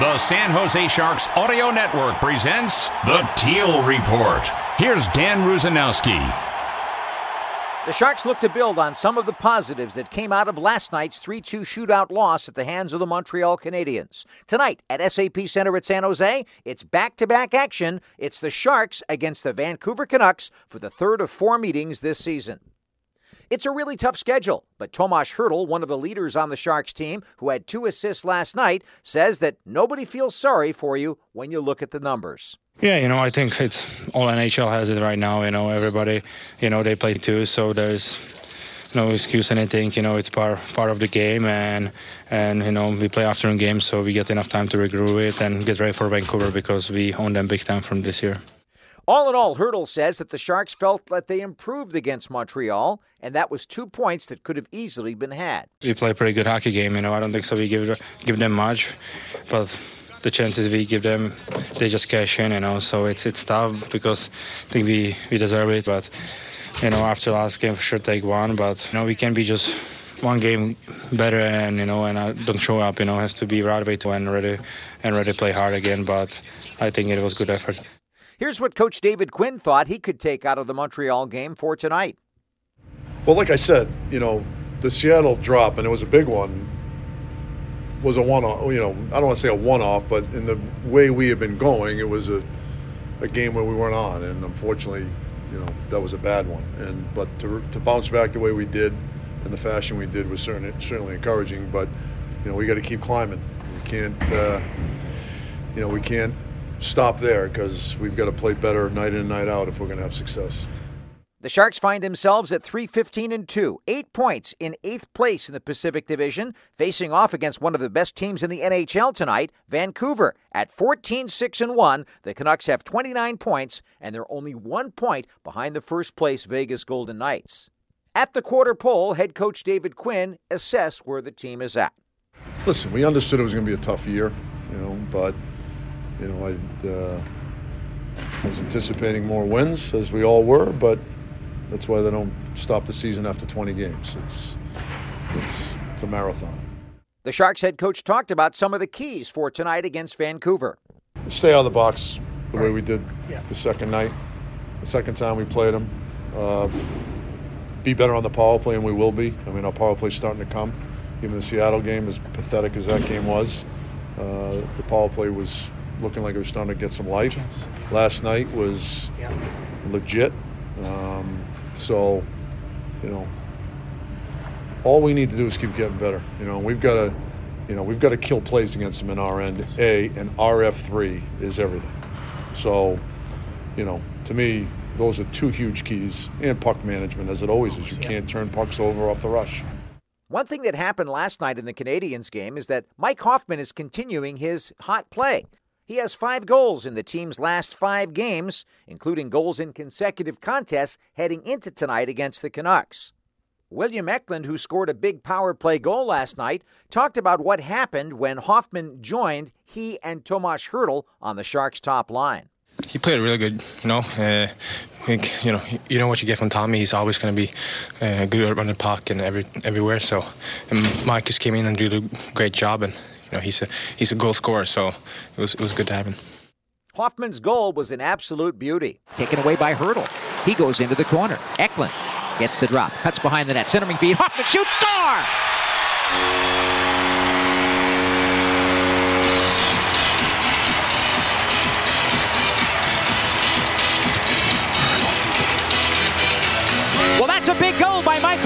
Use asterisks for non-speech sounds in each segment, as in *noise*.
The San Jose Sharks Audio Network presents the Teal Report. Here's Dan Rusanowsky. The Sharks look to build on some of the positives that came out of last night's 3 2 shootout loss at the hands of the Montreal Canadiens. Tonight at SAP Center at San Jose, it's back to back action. It's the Sharks against the Vancouver Canucks for the third of four meetings this season. It's a really tough schedule, but Tomas Hertl, one of the leaders on the Sharks team, who had two assists last night, says that nobody feels sorry for you when you look at the numbers. Yeah, you know, I think it's all NHL has it right now. You know, everybody, you know, they play too, so there's no excuse. Think you know it's part part of the game, and and you know we play afternoon games, so we get enough time to regroup it and get ready for Vancouver because we own them big time from this year. All in all, Hertl says that the Sharks felt that they improved against Montreal, and that was two points that could have easily been had. We play a pretty good hockey game, you know. I don't think so. We give give them much, but the chances we give them, they just cash in, you know. So it's it's tough because I think we, we deserve it. But you know, after last game, for sure take one. But you know, we can be just one game better, and you know, and I don't show up. You know, has to be right away to and ready and ready to play hard again. But I think it was good effort. Here's what Coach David Quinn thought he could take out of the Montreal game for tonight. Well, like I said, you know, the Seattle drop, and it was a big one was a one-off. You know, I don't want to say a one-off, but in the way we have been going, it was a, a game where we weren't on, and unfortunately, you know, that was a bad one. And but to, to bounce back the way we did, in the fashion we did, was certainly certainly encouraging. But you know, we got to keep climbing. We can't, uh, you know, we can't stop there because we've got to play better night in and night out if we're going to have success. The Sharks find themselves at 315 and 2, 8 points in 8th place in the Pacific Division, facing off against one of the best teams in the NHL tonight, Vancouver. At 14 6 and 1, the Canucks have 29 points and they're only 1 point behind the first place Vegas Golden Knights. At the quarter pole, head coach David Quinn assessed where the team is at. Listen, we understood it was going to be a tough year, you know, but you know, I uh, I was anticipating more wins as we all were, but that's why they don't stop the season after 20 games. It's it's it's a marathon. The Sharks head coach talked about some of the keys for tonight against Vancouver. Stay out of the box the way we did yeah. the second night, the second time we played them. Uh, be better on the power play, and we will be. I mean, our power play's starting to come. Even the Seattle game, as pathetic as that game was, uh, the power play was looking like it was starting to get some life. Last night was yeah. legit. Um, so, you know, all we need to do is keep getting better. You know, we've got to, you know, we've got to kill plays against them in our end. A and RF three is everything. So, you know, to me, those are two huge keys, and puck management, as it always is. You can't turn pucks over off the rush. One thing that happened last night in the Canadiens game is that Mike Hoffman is continuing his hot play. He has five goals in the team's last five games, including goals in consecutive contests heading into tonight against the Canucks. William Eklund, who scored a big power play goal last night, talked about what happened when Hoffman joined he and Tomas Hertl on the Sharks' top line. He played really good, you know. Uh, you know, you know what you get from Tommy. He's always going to be uh, good at running puck and every everywhere. So, and just came in and did a great job, and you know, he's a he's a goal scorer, so it was it was good to have him. Hoffman's goal was an absolute beauty. Taken away by Hertl. He goes into the corner. Eklund gets the drop, cuts behind the net, centering feed. Hoffman shoots, score! Well, that's a big goal by Mike.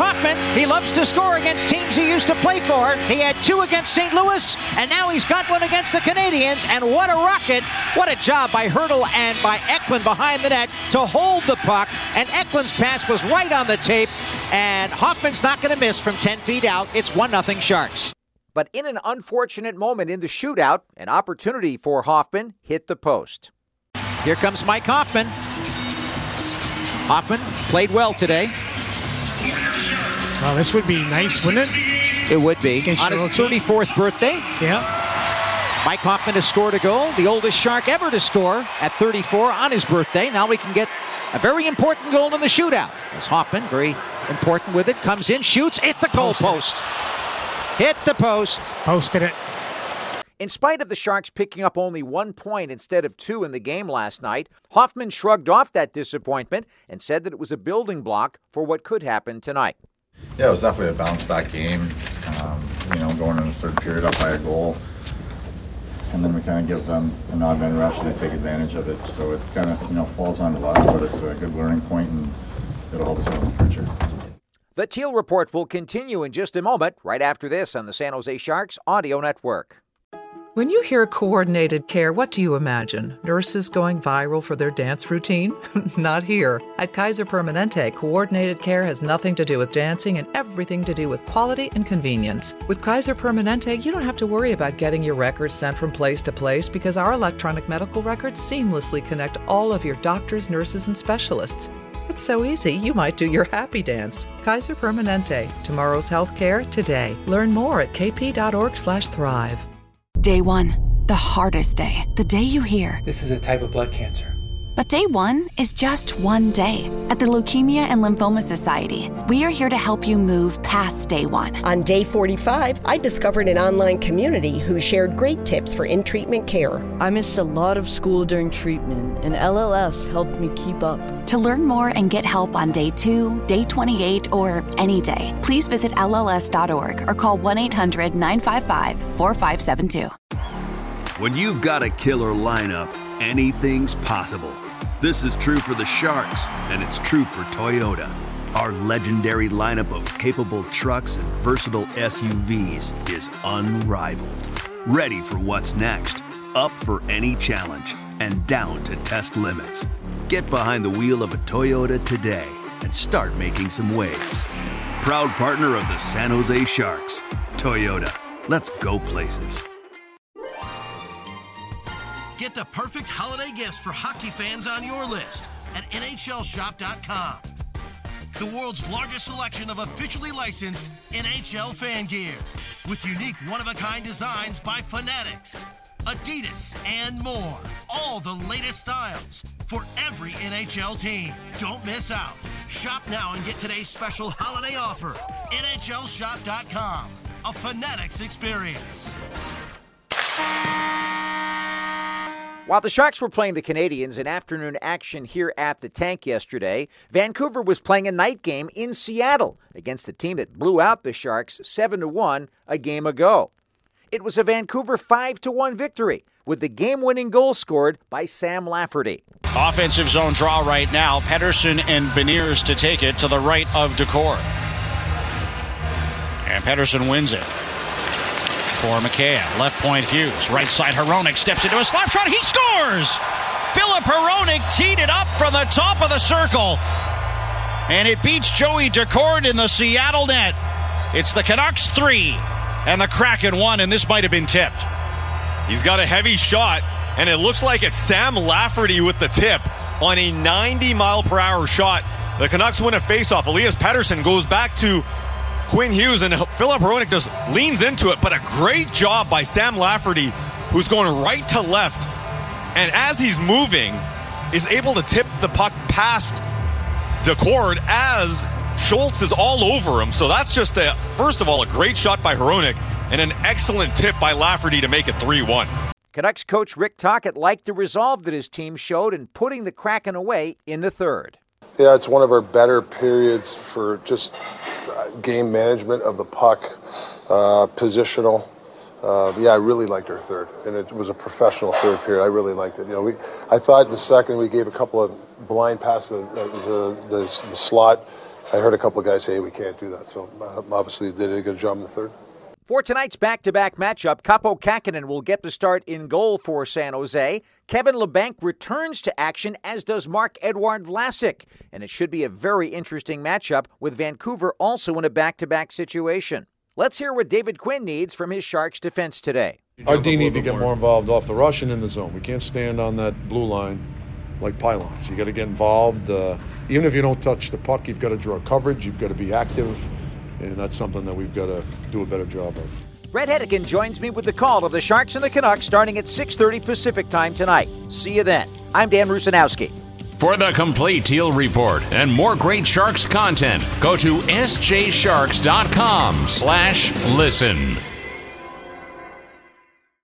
He loves to score against teams he used to play for. He had two against St. Louis, and now he's got one against the Canadiens. And what a rocket! What a job by Hertl and by Eklund behind the net to hold the puck. And Eklund's pass was right on the tape, and Hoffman's not going to miss from 10 feet out. It's 1 0 Sharks. But in an unfortunate moment in the shootout, an opportunity for Hoffman hit the post. Here comes Mike Hoffman. Hoffman played well today. Well, this would be nice, wouldn't it? It would be. On his your own team. 34th birthday, Yeah. Mike Hoffman has scored a goal, the oldest Shark ever to score at 34 on his birthday. Now we can get a very important goal in the shootout. As Hoffman, very important with it, comes in, shoots, hit the goal post. Hit the post. Posted it. In spite of the Sharks picking up only one point instead of two in the game last night, Hoffman shrugged off that disappointment and said that it was a building block for what could happen tonight. Yeah, it was definitely a bounce back game. Um, you know, going in the third period up by a goal, and then we kind of give them an odd man rush and they take advantage of it. So it kind of you know falls onto us, but it's a good learning point and it'll help us out in the future. The Teal Report will continue in just a moment, right after this on the San Jose Sharks Audio Network. When you hear coordinated care, what do you imagine? Nurses going viral for their dance routine? *laughs* Not here. At Kaiser Permanente, coordinated care has nothing to do with dancing and everything to do with quality and convenience. With Kaiser Permanente, you don't have to worry about getting your records sent from place to place because our electronic medical records seamlessly connect all of your doctors, nurses, and specialists. It's so easy, you might do your happy dance. Kaiser Permanente. Tomorrow's healthcare today. Learn more at kp.org/thrive. Day one, the hardest day. The day you hear. This is a type of blood cancer. But day one is just one day. At the Leukemia and Lymphoma Society, we are here to help you move past day one. On day 45, I discovered an online community who shared great tips for in treatment care. I missed a lot of school during treatment, and LLS helped me keep up. To learn more and get help on day two, day 28, or any day, please visit LLS.org or call 1 800 955 4572. When you've got a killer lineup, anything's possible. This is true for the Sharks, and it's true for Toyota. Our legendary lineup of capable trucks and versatile SUVs is unrivaled. Ready for what's next, up for any challenge, and down to test limits. Get behind the wheel of a Toyota today and start making some waves. Proud partner of the San Jose Sharks, Toyota. Let's go places. The perfect holiday gifts for hockey fans on your list at NHLShop.com. The world's largest selection of officially licensed NHL fan gear with unique one of a kind designs by Fanatics, Adidas, and more. All the latest styles for every NHL team. Don't miss out. Shop now and get today's special holiday offer. NHLShop.com. A Fanatics experience. While the Sharks were playing the Canadiens in afternoon action here at the tank yesterday, Vancouver was playing a night game in Seattle against the team that blew out the Sharks 7 to 1 a game ago. It was a Vancouver 5 to 1 victory with the game-winning goal scored by Sam Lafferty. Offensive zone draw right now. Pettersson and Beniers to take it to the right of Daccord. And Pettersson wins it for McCann. Left point Hughes. Right side Hronek steps into a slap shot. He scores! Filip Hronek teed it up from the top of the circle. And it beats Joey Daccord in the Seattle net. It's the Canucks three and the Kraken one, and this might have been tipped. He's got a heavy shot, and it looks like it's Sam Lafferty with the tip on a 90 mile per hour shot. The Canucks win a faceoff. Elias Pettersson goes back to Quinn Hughes, and Filip Hronek just leans into it, but a great job by Sam Lafferty, who's going right to left. And as he's moving, is able to tip the puck past Daccord as Schultz is all over him. So that's just a, first of all, a great shot by Hronek and an excellent tip by Lafferty to make it 3 1. Canucks coach Rick Tocchet liked the resolve that his team showed in putting the Kraken away in the third. Yeah, it's one of our better periods for just game management of the puck, uh, positional. Uh, yeah, I really liked our third, and it was a professional third period. I really liked it. You know, we, I thought the second we gave a couple of blind passes the, the, the, the slot. I heard a couple of guys say hey, we can't do that. So uh, obviously they did a good job in the third. For tonight's back-to-back matchup, Kaapo Kahkonen will get the start in goal for San Jose. Kevin Labanc returns to action, as does Marc-Edouard Vlasic. And it should be a very interesting matchup with Vancouver also in a back-to-back situation. Let's hear what David Quinn needs from his Sharks defense today. Our D need to get more involved off the rush and in the zone. We can't stand on that blue line like pylons. You got to get involved. Uh, even if you don't touch the puck, you've got to draw coverage. You've got to be active, and that's something that we've got to do a better job of. Bret Hedican joins me with the call of the Sharks and the Canucks starting at 6:30 Pacific time tonight. See you then. I'm Dan Rusanowsky. For the complete Teal Report and more great Sharks content, go to sjsharks.com slash listen.